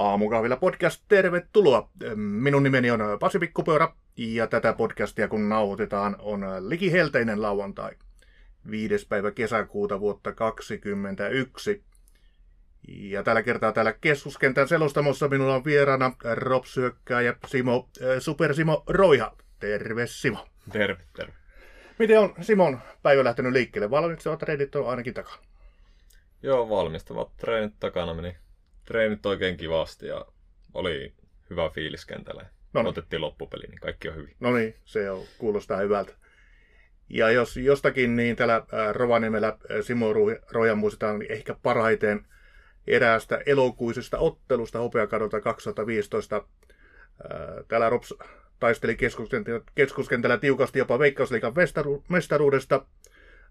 Aamukahvilla podcast, tervetuloa. Minun nimeni on Pasi Pikkupöörä ja tätä podcastia kun nauhoitetaan on likihelteinen lauantai. 5. päivä kesäkuuta vuotta 2021. Ja tällä kertaa täällä keskuskentän selostamossa minulla on vieraana Rob ja Simo, äh, Super Simo Roiha. Terve Simo. Terve, terve. Miten on Simon päivä lähtenyt liikkeelle? Valmistavat treenit on ainakin takana. Joo, valmistavat treenit takana meni treenit oikein kivasti ja oli hyvä fiilis kentällä. No niin. Otettiin loppupeli, niin kaikki on hyvin. No niin, se on, kuulostaa hyvältä. Ja jos jostakin, niin täällä Rovaniemellä Simo Rojan muistetaan niin ehkä parhaiten eräästä elokuisesta ottelusta Hopeakadolta 2015. Täällä Rops taisteli keskuskentällä tiukasti jopa Veikkausliikan mestaruudesta.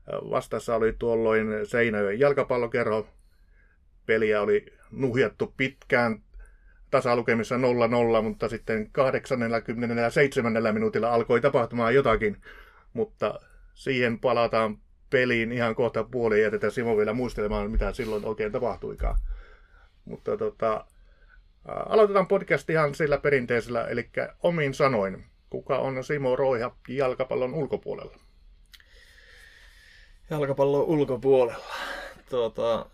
Vastassa oli tuolloin Seinäjoen jalkapallokerho. Peliä oli nuhjattu pitkään tasalukemissa 0-0, mutta sitten 87. minuutilla alkoi tapahtumaan jotakin. Mutta siihen palataan peliin ihan kohta puoliin ja tätä Simo vielä muistelemaan, mitä silloin oikein tapahtuikaan. Mutta tota, aloitetaan podcast ihan sillä perinteisellä, eli omin sanoin. Kuka on Simo Roiha jalkapallon ulkopuolella? Jalkapallon ulkopuolella. Tuota,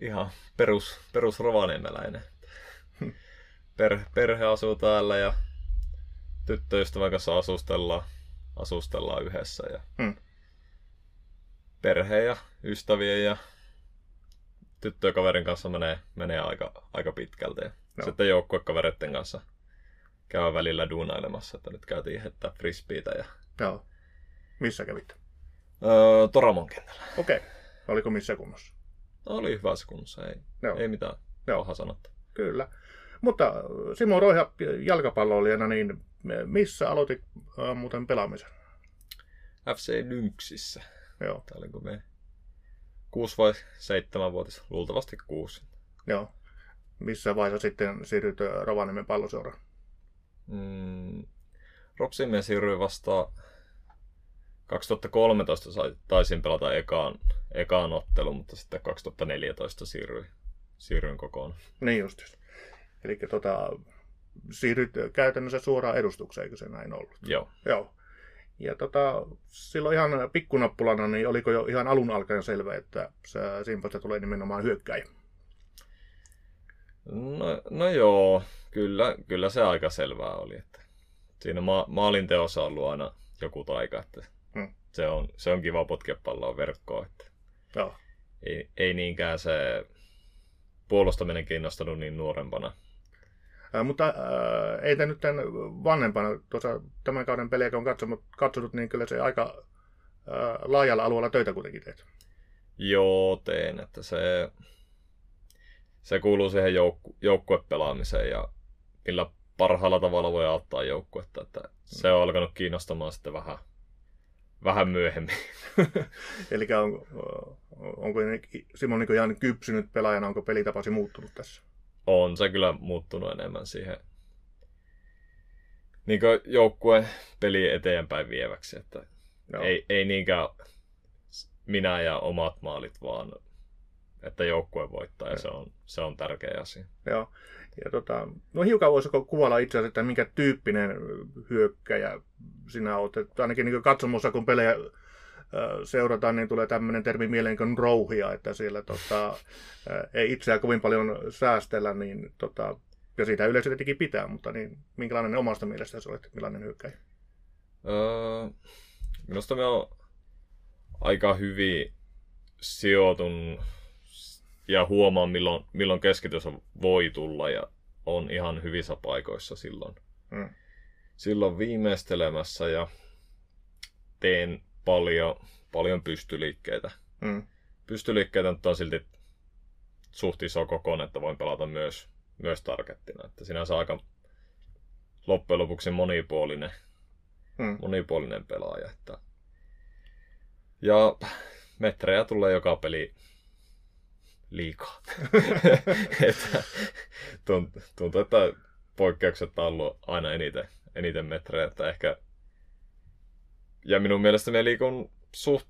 ihan perus, perus rovaniemeläinen. Per, perhe asuu täällä ja tyttöystävän kanssa asustellaan, asustellaan yhdessä. Ja hmm. Perhe ja ystävien ja tyttökaverin kanssa menee, menee aika, aika pitkälti. Ja no. Sitten joukkuekavereiden kanssa käy välillä duunailemassa, että nyt käytiin heittää frisbeitä. Ja... Joo. Missä kävit? Öö, Toramon kentällä. Okei. Okay. Oliko missä kunnossa? Oli hyvässä kunnossa, ei, Joo. ei mitään Joo. paha sanotta. Kyllä. Mutta Simo Roiha jalkapalloilijana, niin missä aloitit äh, muuten pelaamisen? FC Lynxissä. Joo. Tämä oli me 6 vai 7 vuotis, luultavasti 6. Joo. Missä vaiheessa sitten siirryt Rovaniemen palloseuraan? Mm, Ropsiin me siirryin vasta 2013 taisin pelata ekaan, ekaan ottelun, mutta sitten 2014 siirryin, siirryin kokonaan. Niin just. Eli tota, siirryt käytännössä suoraan edustukseen, eikö se näin ollut? Joo. Joo. Ja tota, silloin ihan pikkunappulana, niin oliko jo ihan alun alkaen selvä, että Simposta tulee nimenomaan hyökkäjä? No, no joo, kyllä, kyllä se aika selvää oli. Että siinä ma- maalinteossa on ollut aina joku taika, että Hmm. Se, on, se on kiva potkia palloa verkkoon. Että Joo. Ei, ei niinkään se puolustaminen kiinnostanut niin nuorempana. Ää, mutta ää, ei te nyt tämän vanhempana, tuossa tämän kauden pelejä kun on katsonut, katsonut, niin kyllä se aika ää, laajalla alueella töitä kuitenkin teet. Joo, teen. Että se, se kuuluu siihen joukku, joukkuepelaamiseen ja millä parhaalla tavalla voi auttaa joukkuetta. Että se on alkanut kiinnostamaan sitten vähän vähän myöhemmin. Eli on, onko Simon niin ihan kypsynyt pelaajana, onko pelitapasi muuttunut tässä? On se kyllä muuttunut enemmän siihen niin joukkueen peli eteenpäin vieväksi. Että ei, ei niinkään minä ja omat maalit, vaan että joukkue voittaa ja se on, se on tärkeä asia. Joo. Ja tota, no hiukan voisiko kuvailla itse asiassa, että minkä tyyppinen hyökkäjä sinä olet. Että ainakin niin katsomossa, kun pelejä seurataan, niin tulee tämmöinen termi mieleen kuin rouhia, että siellä tota, ei itseään kovin paljon säästellä, niin tota, ja siitä yleensä tietenkin pitää, mutta niin, minkälainen omasta mielestä se olet, millainen hyökkäjä? Öö, minusta me on aika hyvin sijoitun ja huomaan milloin, milloin keskitys voi tulla ja on ihan hyvissä paikoissa silloin. Hmm. Silloin viimeistelemässä ja teen paljon, paljon pystyliikkeitä. Hmm. Pystyliikkeitä nyt on silti suht iso kokoon, että voin pelata myös, myös targettina. Että sinänsä aika loppujen lopuksi monipuolinen, hmm. monipuolinen pelaaja. Että... Ja metrejä tulee joka peli liikaa. että tuntuu, että poikkeukset on ollut aina eniten, eniten metrejä, että ehkä... Ja minun mielestä me liikun suht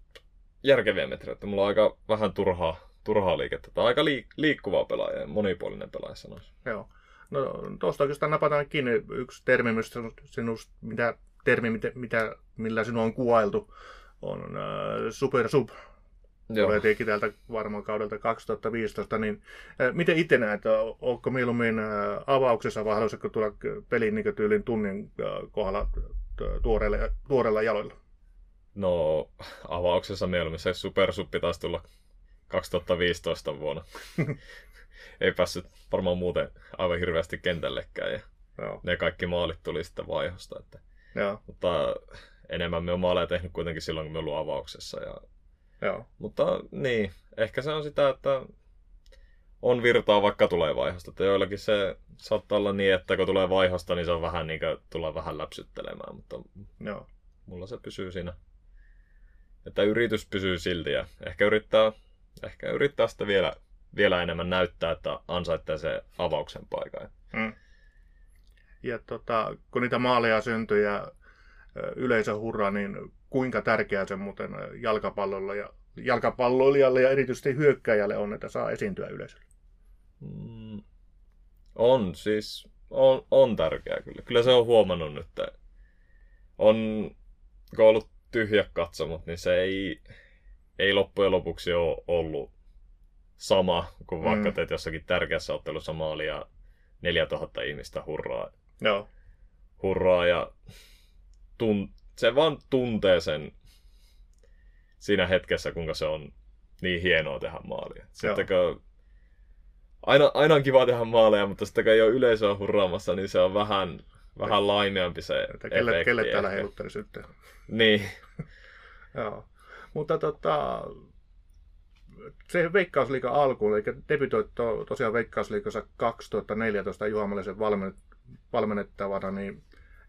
järkeviä metrejä, että mulla on aika vähän turhaa, turhaa liikettä. Tai aika liik- liikkuva pelaaja ja monipuolinen pelaaja sanoisi. Joo. No tuosta oikeastaan napataan kiinni yksi termi, sinust, mitä, termi, mitä, mitä, millä sinua on kuvailtu, on äh, super sub. Joo. Tulee tietenkin täältä varmaan kaudelta 2015, niin miten itse näet, onko mieluummin avauksessa vai haluaisitko tulla pelin niin tyylin tunnin kohdalla tuoreilla, tuoreilla jaloilla? No, avauksessa mieluummin se supersuppi taisi tulla 2015 vuonna. Ei päässyt varmaan muuten aivan hirveästi kentällekään ja Joo. ne kaikki maalit tuli sitten vaihosta. Että, Joo. mutta enemmän me on maaleja tehnyt kuitenkin silloin, kun me ollut avauksessa. Ja, Joo. mutta niin, ehkä se on sitä, että on virtaa vaikka tulee vaihosta. Että joillakin se saattaa olla niin, että kun tulee vaihosta, niin se on vähän niin kuin tulla vähän läpsyttelemään, mutta Joo. mulla se pysyy siinä. Että yritys pysyy silti ja ehkä yrittää, ehkä yrittää sitä vielä, vielä enemmän näyttää, että ansaitsee se avauksen paikan. Mm. Ja tota, kun niitä maaleja syntyy ja yleisö hurraa, niin kuinka tärkeää se muuten jalkapallolla ja jalkapalloilijalle ja erityisesti hyökkäjälle on, että saa esiintyä yleisölle? Mm, on siis, on, on tärkeää kyllä. Kyllä se on huomannut nyt, että on, kun on ollut tyhjä katsomot, niin se ei, ei loppujen lopuksi ole ollut sama kuin vaikka Mm. teet jossakin tärkeässä ottelussa maali ja 4000 ihmistä hurraa Joo. hurraa ja tun, se vaan tuntee sen siinä hetkessä, kuinka se on niin hienoa tehdä maalia. Sitten kun aina, aina on kiva tehdä maaleja, mutta sitten kun ei ole yleisöä hurraamassa, niin se on vähän, vähän laimeampi se Että kelle, efekti kelle täällä heiluttelisi nyt? Niin, Joo. Mutta tota, se Veikkausliiga alkuun, eli debytoit to, tosiaan Veikkausliigassa 2014 Juha Malisen valmen, valmennettavana, niin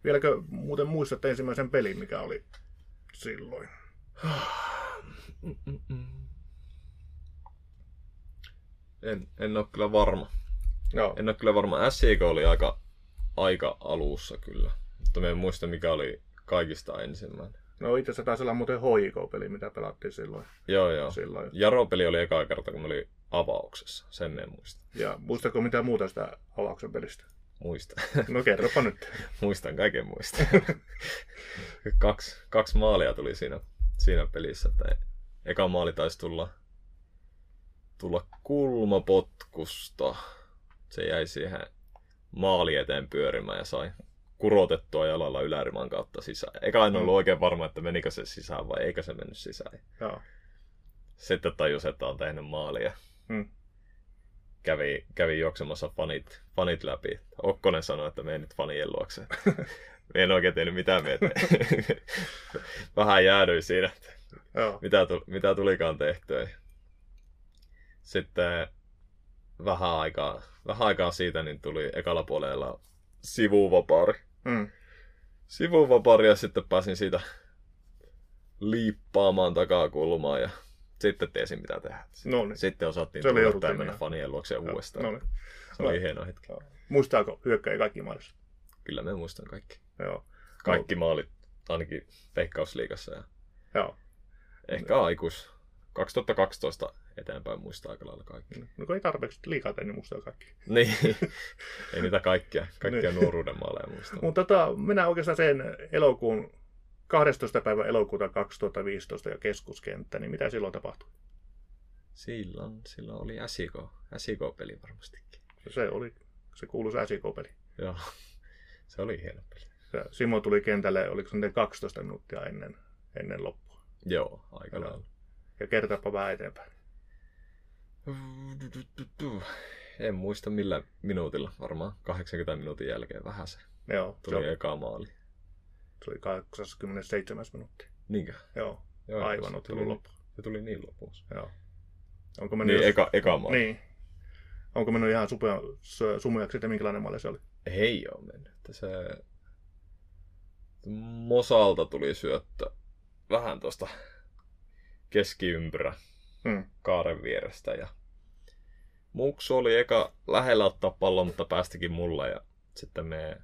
vieläkö muuten muistatte ensimmäisen pelin, mikä oli silloin? en, en ole kyllä varma. Joo. En ole kyllä varma. SIK oli aika, aika alussa kyllä. Mutta me en muista mikä oli kaikista ensimmäinen. No itse asiassa taisi olla muuten HIK-peli, mitä pelattiin silloin. Joo, joo. silloin. Jaro-peli oli eka kerta, kun oli avauksessa. Sen en muista. Ja muistatko mitä muuta sitä avauksen pelistä? Muista. No kerropa nyt. Muistan kaiken muista. kaksi, kaksi maalia tuli siinä, siinä pelissä. Että eka maali taisi tulla, tulla kulmapotkusta. Se jäi siihen maali eteen pyörimään ja sai kurotettua jalalla yläriman kautta sisään. Eka en ollut Mm. oikein varma, että menikö se sisään vai eikö se mennyt sisään. Joo. Sitten tajus, että on tehnyt maalia. Hmm. Kävi, kävi juoksemassa fanit, fanit läpi. Okkonen sanoi, että mene nyt fanien luokse. Me en oikein tehnyt mitään mieltä. Vähän jäädyin siinä, että Joo. mitä, tu, mitä tulikaan tehtyä. Sitten vähän aikaa, vähän aikaa siitä niin tuli ekalla puolella sivuvapaari. Mm. Sivuvapaari ja sitten pääsin siitä liippaamaan takakulmaa ja sitten tiesin mitä tehdä. No niin. Sitten osattiin Se tulla ja mennä rutiinia. fanien luokse uudestaan. No niin. Se oli hieno hetki. Muistaako hyökkäjä kaikki maalissa? Kyllä me muistan kaikki. Joo. Kaikki maalit, ainakin Veikkausliigassa ja Joo. ehkä aikuis 2012 eteenpäin muistaa aika lailla kaikki. No kun ei tarpeeksi liikaa tehnyt, niin muistaa kaikki. Niin, ei niitä kaikkia, kaikkia Niin. nuoruuden maaleja muista. Mutta tota, mennään oikeastaan sen elokuun 12. päivä elokuuta 2015 ja keskuskenttä, niin mitä silloin tapahtui? Silloin, silloin oli SIK, SIK-peli varmastikin. Se oli se kuuluisa SIK-peli. Joo, se oli hieno peli. Simo tuli kentälle, oliko se nyt 12 minuuttia ennen, ennen loppua. Joo, aika lailla. Ja kertapa vähän eteenpäin. En muista millä minuutilla, varmaan 80 minuutin jälkeen vähän se Joo, se, tuli oli, eka maali. Se oli 87 minuuttia. Niinkö? Joo, Joo, aivan se ottelun tuli, loppu. se tuli niin lopussa. Joo. Onko mennyt, Niin, jos- eka, eka maali. niin. Onko mennyt ihan supea, su- sumujaksi, että minkälainen maali se oli? Ei ole mennyt. Se Mosalta tuli syöttö vähän tuosta keskiympyrä Hmm. kaaren vierestä. Ja Muksu oli eka lähellä ottaa pallon, mutta päästikin mulle. Ja sitten me,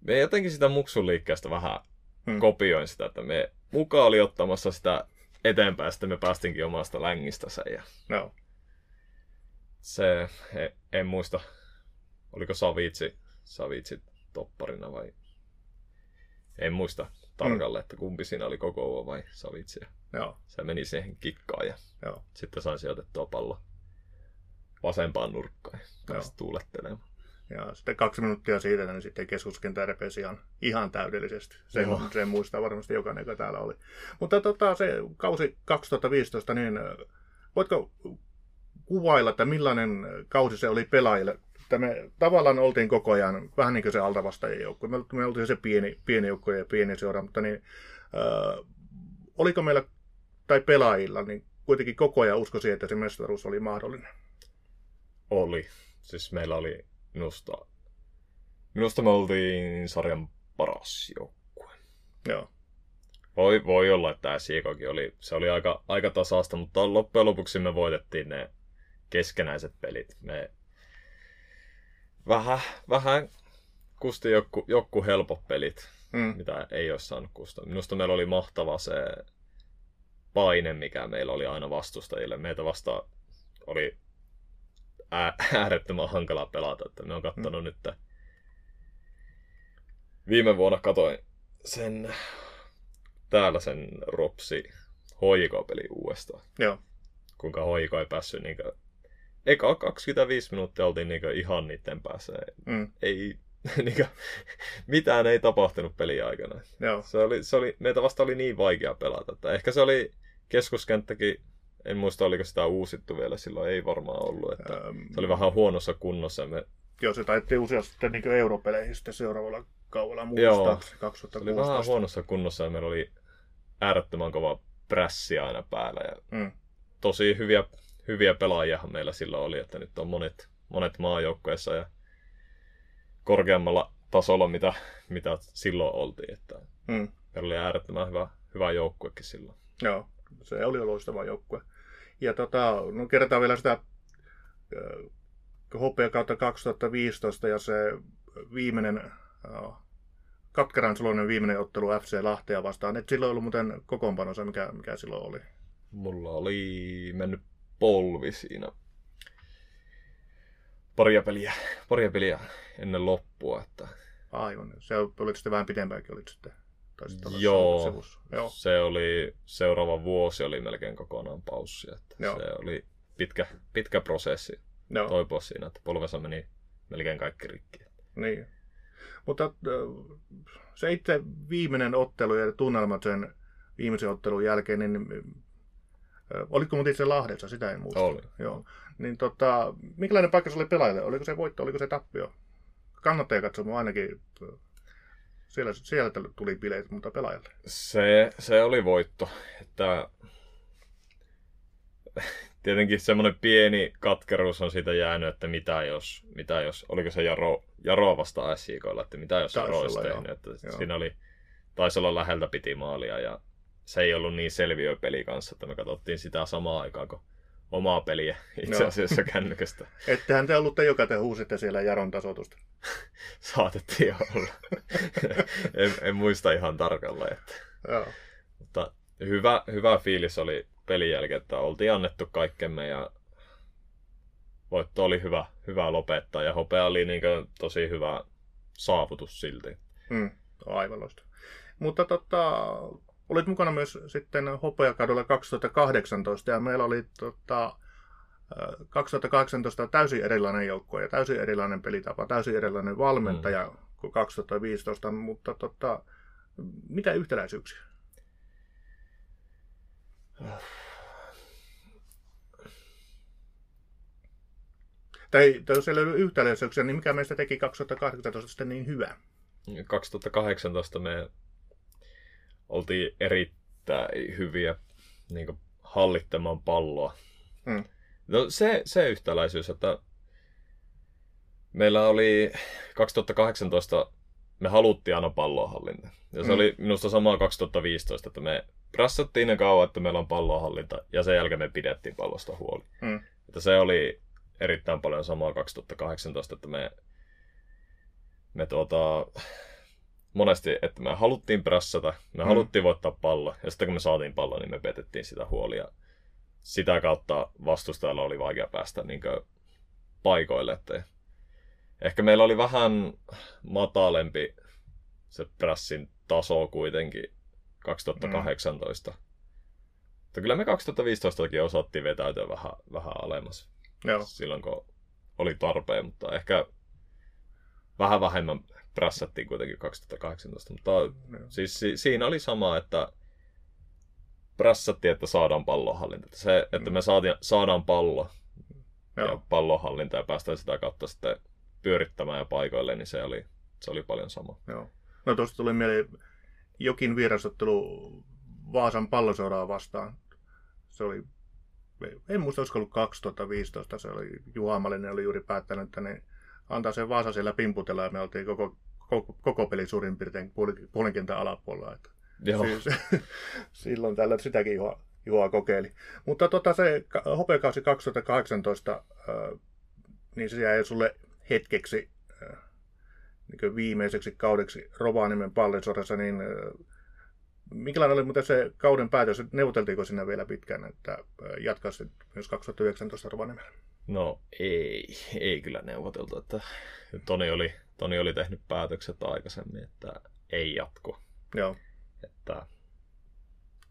me jotenkin sitä Muksun liikkeestä vähän Hmm. kopioin sitä, että me muka oli ottamassa sitä eteenpäin. Sitten me päästinkin omasta längistä sen. Ja Joo. se, en, en muista, oliko Savitsi, Savitsi topparina vai... En muista tarkalleen, että kumpi siinä oli koko vai Savitsi. Joo. se meni siihen kikkaan ja Joo. sitten sain sijoitettua pallo vasempaan nurkkaan ja pääsi tuulettelemaan. Ja sitten kaksi minuuttia siitä, niin sitten keskuskenttä repesi ihan, ihan täydellisesti. Sen, Joo. sen muistaa varmasti jokainen, joka täällä oli. Mutta tota, se kausi 2015, niin äh, voitko kuvailla, että millainen kausi se oli pelaajille? Että me tavallaan oltiin koko ajan vähän niin kuin se altavastaajien joukko. Me, me oltiin se pieni, pieni joukko ja pieni seura, mutta niin, äh, oliko meillä tai pelaajilla niin kuitenkin koko ajan usko siihen, että se mestaruus oli mahdollinen? Oli. Siis meillä oli minusta, minusta me oltiin sarjan paras joukkue. Joo. Voi, voi olla, että tämä Siikokin oli, se oli aika, aika tasaista, mutta loppujen lopuksi me voitettiin ne keskenäiset pelit. Me vähän, vähän kusti joku, joku helpot pelit, Mm. mitä ei olisi saanut kustaa. Minusta meillä oli mahtava se paine, mikä meillä oli aina vastustajille. Meitä vastaan oli äärettömän hankala pelata. Että me on kattonut mm. nyt, että viime vuonna katoin sen täällä sen Ropsi hoiko-peli uudestaan. Joo. Kuinka hoiko ei päässyt niinkö... Eka 25 minuuttia oltiin niinkö ihan niiden päässä. Mm. Ei, niinkö, mitään ei tapahtunut pelin aikana. Joo. Se oli, se oli, meitä vasta oli niin vaikea pelata. Että ehkä se oli keskuskenttäkin, en muista oliko sitä uusittu vielä silloin, ei varmaan ollut. Että Ähm, se oli vähän huonossa kunnossa. Me, Joo, se taittiin uusia sitten niin europeleihin sitten seuraavalla kaudella Joo. muistaakseni se oli 2016. vähän huonossa kunnossa ja meillä oli äärettömän kova prässi aina päällä. Ja Mm. tosi hyviä, hyviä pelaajia meillä silloin oli, että nyt on monet, monet maajoukkueissa ja korkeammalla tasolla, mitä, mitä silloin oltiin. Että Mm. meillä oli äärettömän hyvä, hyvä joukkuekin silloin. Joo, se oli loistava joukkue. Ja tota, no kerrotaan vielä sitä hopea kautta 2015 ja se viimeinen, äh, katkeran suloinen viimeinen ottelu FC Lahtea vastaan. Et silloin ollut muuten kokoonpanossa, mikä, mikä silloin oli. Mulla oli mennyt polvi siinä paria peliä, paria peliä ennen loppua. Että Aivan. Se olit sitten vähän pitempäänkin, olit sitten. Joo. sivussa. Joo. se oli, seuraava vuosi oli melkein kokonaan paussi. Että Joo. se oli pitkä, pitkä prosessi Joo. toipua siinä, että polvessa meni melkein kaikki rikki. Niin. Mutta äh, se itse viimeinen ottelu ja tunnelmat sen viimeisen ottelun jälkeen, niin äh, olitko muuten itse Lahdessa, sitä en muista. Oli. Joo. Niin tota, minkälainen paikka se oli pelaajille? Oliko se voitto, oliko se tappio? Kannattaja katsomaan ainakin. Siellä, siellä tuli bileet, mutta pelaajalle. Se, se oli voitto. Että tietenkin semmoinen pieni katkeruus on siitä jäänyt, että mitä jos, mitä jos oliko se Jaro, Jaroa vastaan SJKlla, että mitä jos Jaro olisi olla, joo. tehnyt. Että Joo. siinä oli, taisi olla läheltä piti maalia ja se ei ollut niin selviö peli kanssa, että me katsottiin sitä samaa aikaa kuin omaa peliä itse asiassa kännykästä. Ettehän te ollut te, joka te huusitte siellä Jaron tasotusta. Saatettiin olla. en, en, muista ihan tarkalleen. Että. Joo. Mutta hyvä, hyvä fiilis oli pelin jälkeen, että oltiin annettu kaikkemme ja voitto oli hyvä, hyvä lopettaa ja hopea oli niin tosi hyvä saavutus silti. Mm, aivan loistava. Mutta tota, olit mukana myös sitten Hopeakadulla 2018 ja meillä oli tota, äh, 2018 täysin erilainen joukkue ja täysin erilainen pelitapa, täysin erilainen valmentaja mm. kuin 2015, mutta tota, mitä yhtäläisyyksiä? Tai tai jos ei löydy yhtäläisyyksiä, niin mikä meistä teki 2018 sitten niin hyvä? 2018 me oltiin erittäin hyviä niin hallittamaan palloa. Mm. No se, se yhtäläisyys, että meillä oli 2018, me haluttiin aina pallohallinta. Ja se mm. oli minusta samaa 2015, että me prassattiin ne kauan, että meillä on pallohallinta, ja sen jälkeen me pidettiin pallosta huoli. Mm. Että se oli erittäin paljon samaa 2018, että me, me tuota, monesti, että me haluttiin prässätä, me Mm. haluttiin voittaa pallo, ja sitten kun me saatiin pallo, niin me petettiin sitä huolia. Sitä kautta vastustajalla oli vaikea päästä niin paikoille. Että ehkä meillä oli vähän matalempi se prässin taso kuitenkin 2018. Mutta kyllä me 2015 osattiin vetäytyä vähän, vähän alemmas Joo. silloin, kun oli tarpeen, mutta ehkä vähän vähemmän prässättiin kuitenkin 2018. Mutta Joo. siis si- siinä oli sama, että prässättiin, että saadaan pallonhallinta. Se, että me saatiin, saadaan pallo ja Joo. pallonhallinta ja päästään sitä kautta sitten pyörittämään ja paikoille, niin se oli, se oli paljon sama. Joo. No tuosta tuli mieleen jokin vierastottelu Vaasan palloseuraa vastaan. Se oli, en muista olisiko ollut 2015, se oli Juha Malinen oli juuri päättänyt, että ne antaa sen Vaasa siellä pimputella ja me oltiin koko, koko, koko peli suurin piirtein puoli- puolenkentän alapuolella. Että Joo, Siis, silloin tällä sitäkin Juha, Juha kokeili. Mutta tota se ka- hopeakausi 2018, äh, niin se jäi sulle hetkeksi niin viimeiseksi kaudeksi Rovaniemen pallisorassa, niin minkälainen oli muuten se kauden päätös? Neuvoteltiinko sinä vielä pitkään, että jatkaisit myös 2019 Rovaniemellä? no ei, ei kyllä neuvoteltu. Että Toni, oli, Toni oli tehnyt päätökset aikaisemmin, että ei jatku. Joo, Että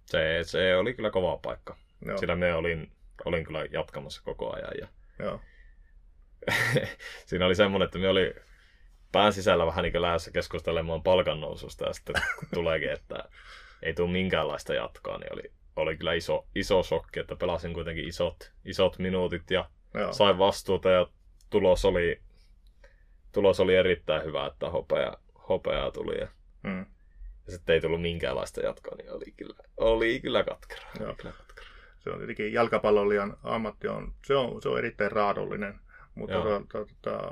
se, se oli kyllä kova paikka. joo, Sillä me olin, olin kyllä jatkamassa koko ajan. Ja joo, siinä oli semmoinen, että me oli pään sisällä vähän niin lähdössä keskustelemaan palkannoususta ja sitten tuleekin, että ei tule minkäänlaista jatkoa, niin oli, oli kyllä iso, iso shokki, että pelasin kuitenkin isot, isot minuutit ja joo. sain vastuuta ja tulos oli, tulos oli erittäin hyvä, että hopea, hopeaa tuli ja, Mm, ja sitten ei tullut minkäänlaista jatkoa, niin oli kyllä, oli kyllä katkera. Joo. Oli kyllä katkera. se on tietenkin jalkapallolijan ammatti on, se on, se on erittäin raadollinen, mutta Joo. tota, tota,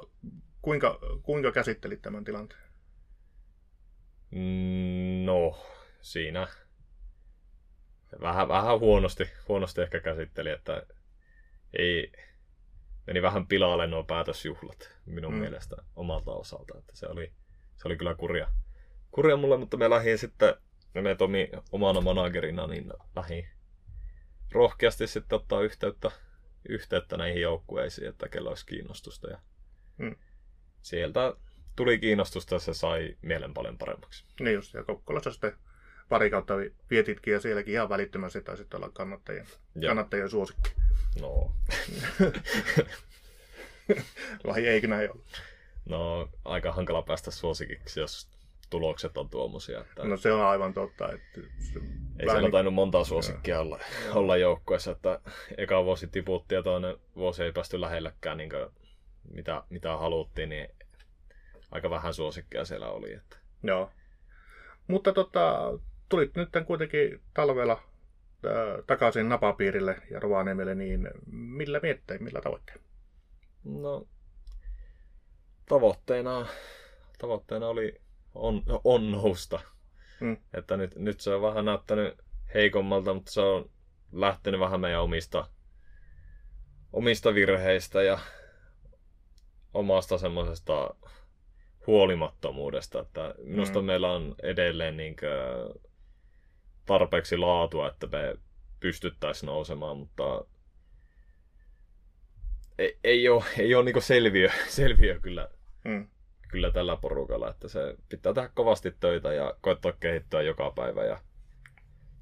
kuinka, kuinka käsittelit tämän tilanteen? Mm, No, siinä vähän, vähän huonosti, huonosti ehkä käsitteli, että ei, meni vähän pilalle nuo päätösjuhlat minun Mm. mielestä omalta osalta. Että se, oli, se oli kyllä kurja, kurja mulle, mutta me lähdin sitten, me Tomi omana managerina, niin lähdin rohkeasti sitten ottaa yhteyttä, yhteyttä näihin joukkueisiin, että kello olisi kiinnostusta. Ja Mm. sieltä tuli kiinnostusta ja se sai mielen paljon paremmaksi. Niin just, ja Kokkolassa sitten pari kautta vi- vietitkin ja sielläkin ihan välittömästi taisit olla kannattajien, kannattajien suosikki. No, Vai eikö näin ollut? no, aika hankala päästä suosikiksi, jos tulokset on tuommoisia. Että No se on aivan totta. Että se, ei siellä niin- tainnut montaa suosikkia olla, olla joukkueessa, että eka vuosi tiputti ja toinen vuosi ei päästy lähellekään niin mitä, mitä haluttiin, niin aika vähän suosikkia siellä oli. Että. Joo. Mutta tota, tulit nyt kuitenkin talvella takaisin napapiirille ja Rovaniemelle, niin millä miettein, millä tavoittein? No, tavoitteena, tavoitteena oli on, on nousta. Mm. Että nyt, nyt se on vähän näyttänyt heikommalta, mutta se on lähtenyt vähän meidän omista, omista virheistä ja omasta semmoisesta huolimattomuudesta. Että minusta Mm. meillä on edelleen niin tarpeeksi laatua, että me pystyttäisiin nousemaan, mutta ei, ei ole, ei ole niin selviö, selviö kyllä, Mm. kyllä tällä porukalla, että se pitää tehdä kovasti töitä ja koettaa kehittyä joka päivä. Ja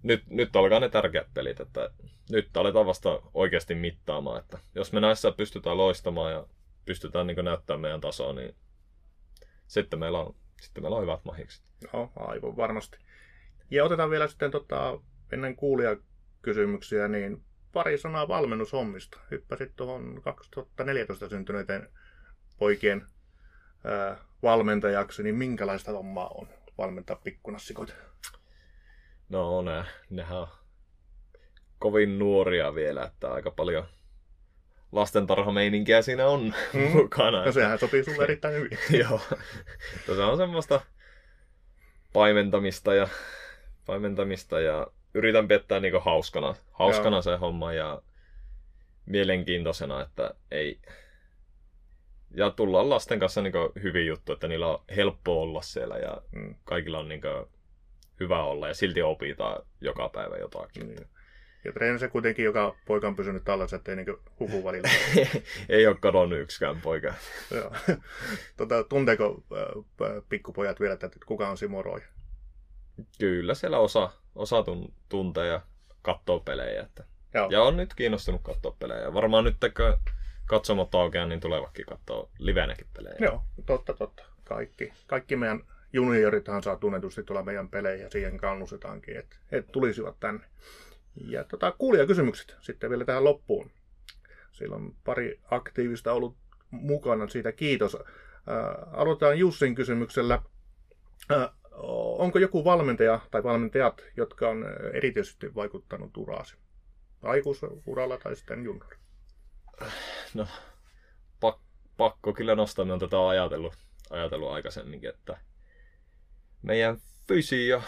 nyt, nyt alkaa ne tärkeät pelit, että nyt aletaan vasta oikeasti mittaamaan, että jos me näissä pystytään loistamaan ja pystytään niin näyttämään meidän tasoa, niin sitten meillä on, sitten meillä on hyvät mahikset. Joo, aivan varmasti. Ja otetaan vielä sitten tota, ennen kuulijakysymyksiä, niin pari sanaa valmennushommista. Hyppäsit tuohon 2014 syntyneiden poikien ää, valmentajaksi, niin minkälaista hommaa on valmentaa pikkunassikoita? No ne, nehän on kovin nuoria vielä, että aika paljon lastentarhameininkiä siinä on Mm. mukana. No että- sehän sopii sulle erittäin hyvin. Joo. Että se on semmoista paimentamista ja, paimentamista ja yritän piettää niinku hauskana, hauskana Joo. se homma ja mielenkiintoisena, että ei ja tullaan lasten kanssa niin hyvin juttu, että niillä on helppo olla siellä ja Mm. kaikilla on niin hyvä olla ja silti opitaan joka päivä jotakin. Niin. Ja treenissä kuitenkin joka poika on pysynyt tallessa, ettei niinku huku välillä. Ei ole kadonnut yksikään poika. Tota, tunteeko äh, pikkupojat vielä, että kuka on Simo Roy? Kyllä siellä osa, osa tun, tuntee ja katsoo pelejä. Että. Joo. Ja on nyt kiinnostunut katsoa pelejä. Varmaan nyt kun katsomot aukeaa, niin tulevakin katsoa livenäkin pelejä. Joo, totta, totta. Kaikki, kaikki meidän juniorithan saa tunnetusti tulla meidän peleihin ja siihen kannustetaankin, että et tulisivat tänne. Ja tota, kuulijakysymykset sitten vielä tähän loppuun. Siellä on pari aktiivista ollut mukana, siitä kiitos. Äh, aloitetaan Jussin kysymyksellä. Äh, onko joku valmentaja tai valmentajat, jotka on erityisesti vaikuttanut uraasi? Aikuisuralla tai sitten junior? No, pak, pakko kyllä nostaa, on tätä ajatellut, ajatellut aikaisemminkin, että meidän fysio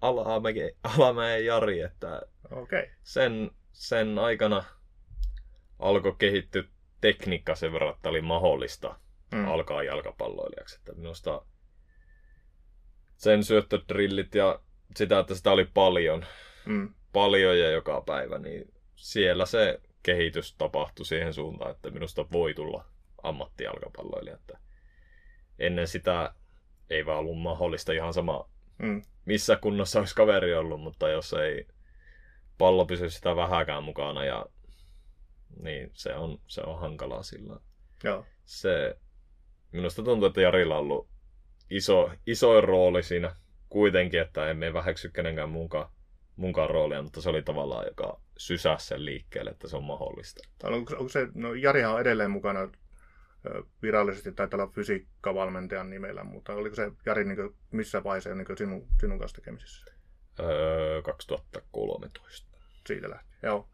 Alamäen, Alamäen Jari, että okay. sen, sen aikana alkoi kehittyä tekniikka sen verran, että oli mahdollista mm. alkaa jalkapalloilijaksi. Että minusta sen syöttödrillit ja sitä, että sitä oli paljon, mm. paljon ja joka päivä, niin siellä se kehitys tapahtui siihen suuntaan, että minusta voi tulla ammattijalkapalloilija. Että ennen sitä ei vaan ollut mahdollista ihan sama, mm. missä kunnossa olisi kaveri ollut, mutta jos ei pallo pysy sitä vähäkään mukana, ja, niin se on, se on hankalaa sillä. Joo. Se, minusta tuntuu, että Jarilla on ollut iso, iso rooli siinä kuitenkin, että emme väheksy kenenkään muunkaan, muunkaan roolia, mutta se oli tavallaan, joka sysäsi sen liikkeelle, että se on mahdollista. Onko, onko se, no Jarihan on edelleen mukana virallisesti taitaa olla fysiikkavalmentajan nimellä, mutta oliko se Jari niin missä vaiheessa niin sinun, sinun kanssa tekemisissä? Öö, 2013. Siitä lähti, joo.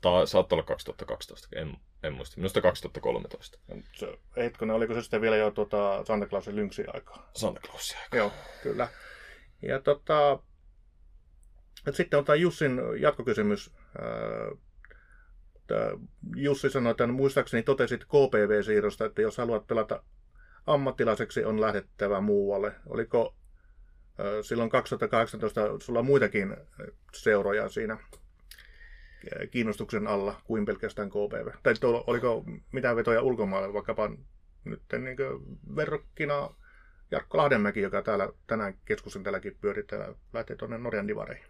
Tai saattaa olla 2012, en, en muista. Minusta 2013. Se, hetkonen, oliko se sitten vielä jo tuota Santa Clausin lynksi aikaa? Santa Clausin aikaa. Joo, kyllä. Ja tota, sitten on tämä Jussin jatkokysymys. Jussi sanoi, että muistaakseni totesit KPV-siirrosta, että jos haluat pelata ammattilaiseksi, on lähdettävä muualle. Oliko silloin 2018 sulla muitakin seuroja siinä kiinnostuksen alla kuin pelkästään KPV? Tai oliko mitään vetoja ulkomaille, vaikkapa nyt niin verrokkina Jarkko Lahdenmäki, joka täällä tänään keskustelun täälläkin pyörittää, lähtee tuonne Norjan divareihin?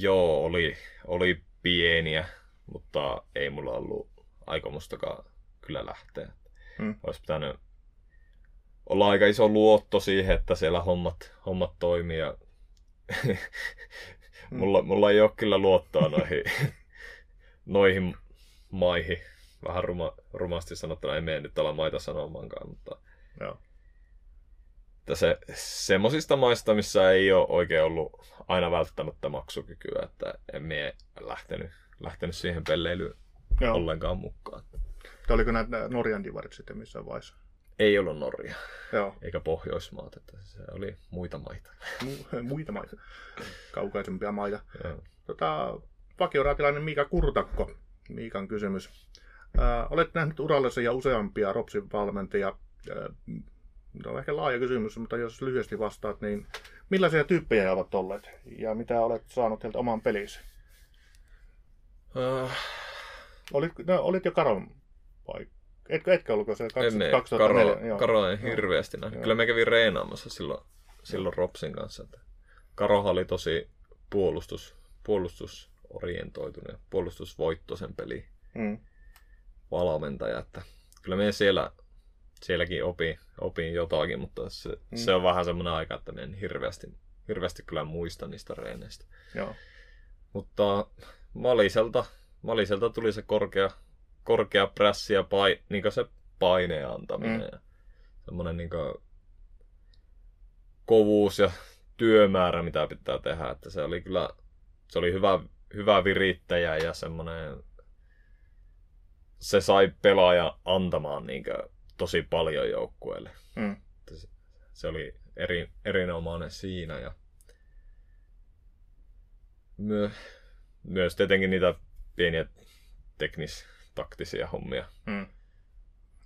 Joo, oli, oli pieniä mutta ei mulla ollut aikomustakaan kyllä lähteä. Hmm. Olisi pitänyt olla aika iso luotto siihen, että siellä hommat, hommat toimii. Ja mulla, mulla ei ole kyllä luottoa noihin, noihin maihin. Vähän ruma, rumasti sanottuna, ei mene nyt olla maita sanomaankaan, mutta Joo. Että se, semmoisista maista, missä ei ole oikein ollut aina välttämättä maksukykyä, että en mie lähtenyt lähtenyt siihen pelleilyyn Joo. ollenkaan mukaan. Tai oliko nämä Norjan divarit sitten missään vaiheessa? Ei ollut Norja. Joo. Eikä Pohjoismaat, että se oli muita maita. muita maita. Kaukaisempia maita. Joo. Tota, vakioraatilainen Miika Kurtakko. Miikan kysymys. Äh, olet nähnyt urallesi ja useampia Ropsin valmentajia. Äh, on ehkä laaja kysymys, mutta jos lyhyesti vastaat, niin millaisia tyyppejä ovat olleet ja mitä olet saanut heiltä oman pelisi? Uh, olit, no, olit jo Karon vai? Etkö, etkö ollut se 2004? Karo, Karo ei hirveästi nähnyt. Kyllä me kävin reenaamassa silloin, silloin Ropsin kanssa. Että Karohan oli tosi puolustus, puolustusorientoitunut ja puolustusvoittoisen peli mm. valmentaja. Että kyllä me siellä, sielläkin opin, opin jotakin, mutta se, mm. se on vähän semmoinen aika, että en hirveästi, hirveästi kyllä muista niistä reeneistä. Joo. Mutta Maliselta, Maliselta tuli se korkea, korkea prässi ja pai, niin se paineen antaminen. Mm. Ja semmoinen niin kovuus ja työmäärä, mitä pitää tehdä. Että se oli kyllä se oli hyvä, hyvä virittäjä ja semmoinen se sai pelaaja antamaan niin tosi paljon joukkueelle. Mm. Se, se oli eri, erinomainen siinä ja myö, myös tietenkin niitä pieniä teknis-taktisia hommia. Mm.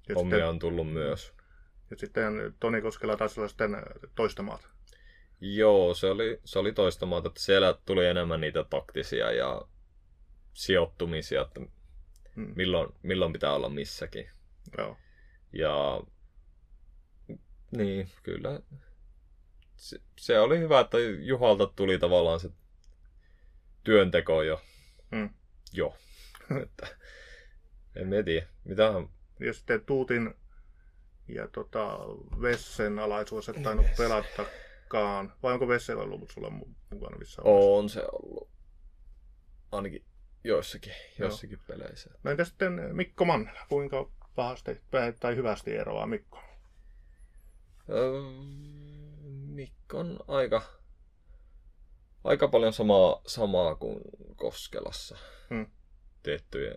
Ja hommia sitten, on tullut myös. ja sitten Toni Koskela taisi olla sitten toista maata. Joo, se oli, se oli toista maata, että siellä tuli enemmän niitä taktisia ja sijoittumisia, että Hmm. milloin, milloin pitää olla missäkin. Joo. Ja niin, kyllä. Se, se oli hyvä, että Juhalta tuli tavallaan se työnteko jo. Hmm. Jo. että, en mä tiedä. Mitähän Ja sitten Tuutin ja tota, Vessen alaisuudessa et tainnut Vesse. pelatakaan. Vai onko Vessellä ollut sulla mu- mukana missä vaiheessa? on se ollut. Ainakin joissakin, joissakin peleissä. No entä sitten Mikko Mannela? Kuinka pahasti tai hyvästi eroaa Mikko? Öö, Mikko on aika, aika paljon samaa, samaa kuin Koskelassa. Hmm. Tiettyjä.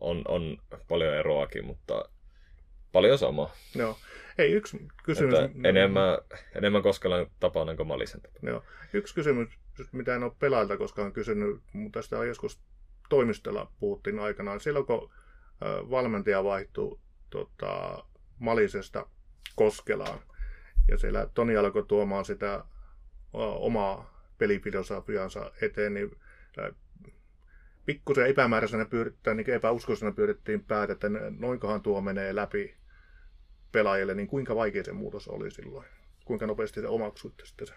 On, on paljon eroakin, mutta paljon samaa. Joo. Hei, yksi kysymys. Että enemmän, enemmän Koskelan tapainen kuin Malisen tapainen. Joo. Yksi kysymys, mitä en ole pelaajilta koskaan kysynyt, mutta tästä joskus toimistolla puhuttiin aikanaan. Silloin kun valmentaja vaihtui tota, Malisesta Koskelaan, ja siellä Toni alkoi tuomaan sitä omaa pelifilosofiansa eteen, niin pikkusen epämääräisenä pyörittää, niin epäuskoisena pyörittiin päätä, että noinkohan tuo menee läpi pelaajille, niin kuinka vaikea se muutos oli silloin? Kuinka nopeasti se omaksuitte sitten sen?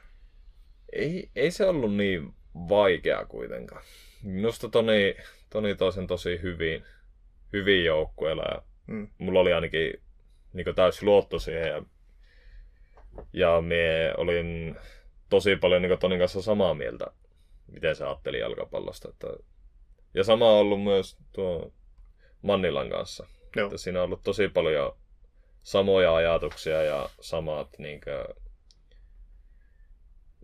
Ei, ei se ollut niin vaikea kuitenkaan. Minusta Toni, Toni toi sen tosi hyvin, hyvin joukkueella ja Mm. mulla oli ainakin niin täysi luotto siihen ja, ja mie olin tosi paljon niin Tonin kanssa samaa mieltä, miten se ajatteli jalkapallosta. Että, ja sama on ollut myös tuo Mannilan kanssa. Joo. Että siinä on ollut tosi paljon samoja ajatuksia ja samat niin kuin,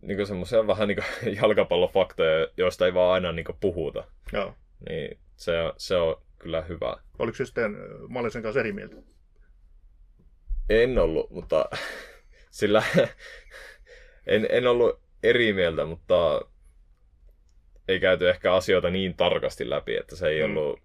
niin semmoisia vähän niin jalkapallofaktoja, joista ei vaan aina niin puhuta. Joo. Niin se, se on kyllä hyvä. Oliko se sitten ö, Malisen kanssa eri mieltä? En ollut, mutta sillä en, en ollut eri mieltä, mutta ei käyty ehkä asioita niin tarkasti läpi, että se ei Mm. ollut...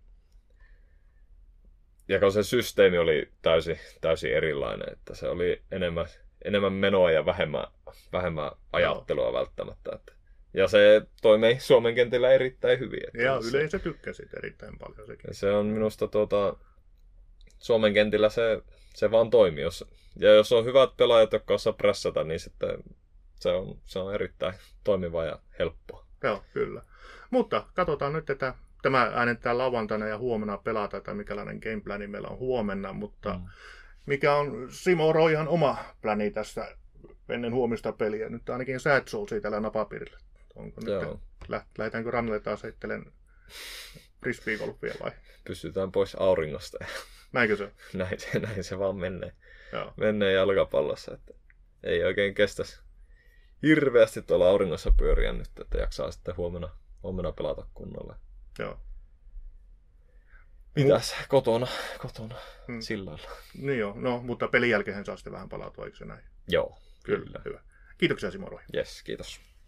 Ja kun se systeemi oli täysin, täysin erilainen, että se oli enemmän, enemmän menoa ja vähemmän, vähemmän ajattelua välttämättä. Että. Ja se toimi Suomen kentillä erittäin hyvin. Että Ja se, yleisö tykkäsit erittäin paljon sekin. se on minusta tuota, Suomen kentillä se, se vaan toimii. Jos, ja jos on hyvät pelaajat, jotka osaa pressata, niin sitten se on, se on erittäin toimiva ja helppoa. Joo, kyllä. Mutta katsotaan nyt, että tämä äänetään lauantaina ja huomenna pelata, että mikälainen gameplani meillä on huomenna, mutta Mm. mikä on Simo Roihan oma pläni tässä ennen huomista peliä? Nyt ainakin säät sousii täällä napapiirillä. Onko nyt, Joo, lä- lähdetäänkö rannalle taas heittelen frisbeegolfia vai? pysytään pois auringosta Näinkö se? näin, se- näin se vaan menee, Joo. menee jalkapallossa. Että ei oikein kestäisi hirveästi tuolla auringossa pyöriä nyt, että jaksaa sitten huomenna, huomenna pelata kunnolla. Joo. Mitäs kotona, kotona Mm. sillä lailla. Niin joo, no, mutta pelin jälkeen saa sitten vähän palautua, eikö se näin? Joo, Kyllä, kyllä. hyvä. Kiitoksia Simo Roiha. Yes, kiitos.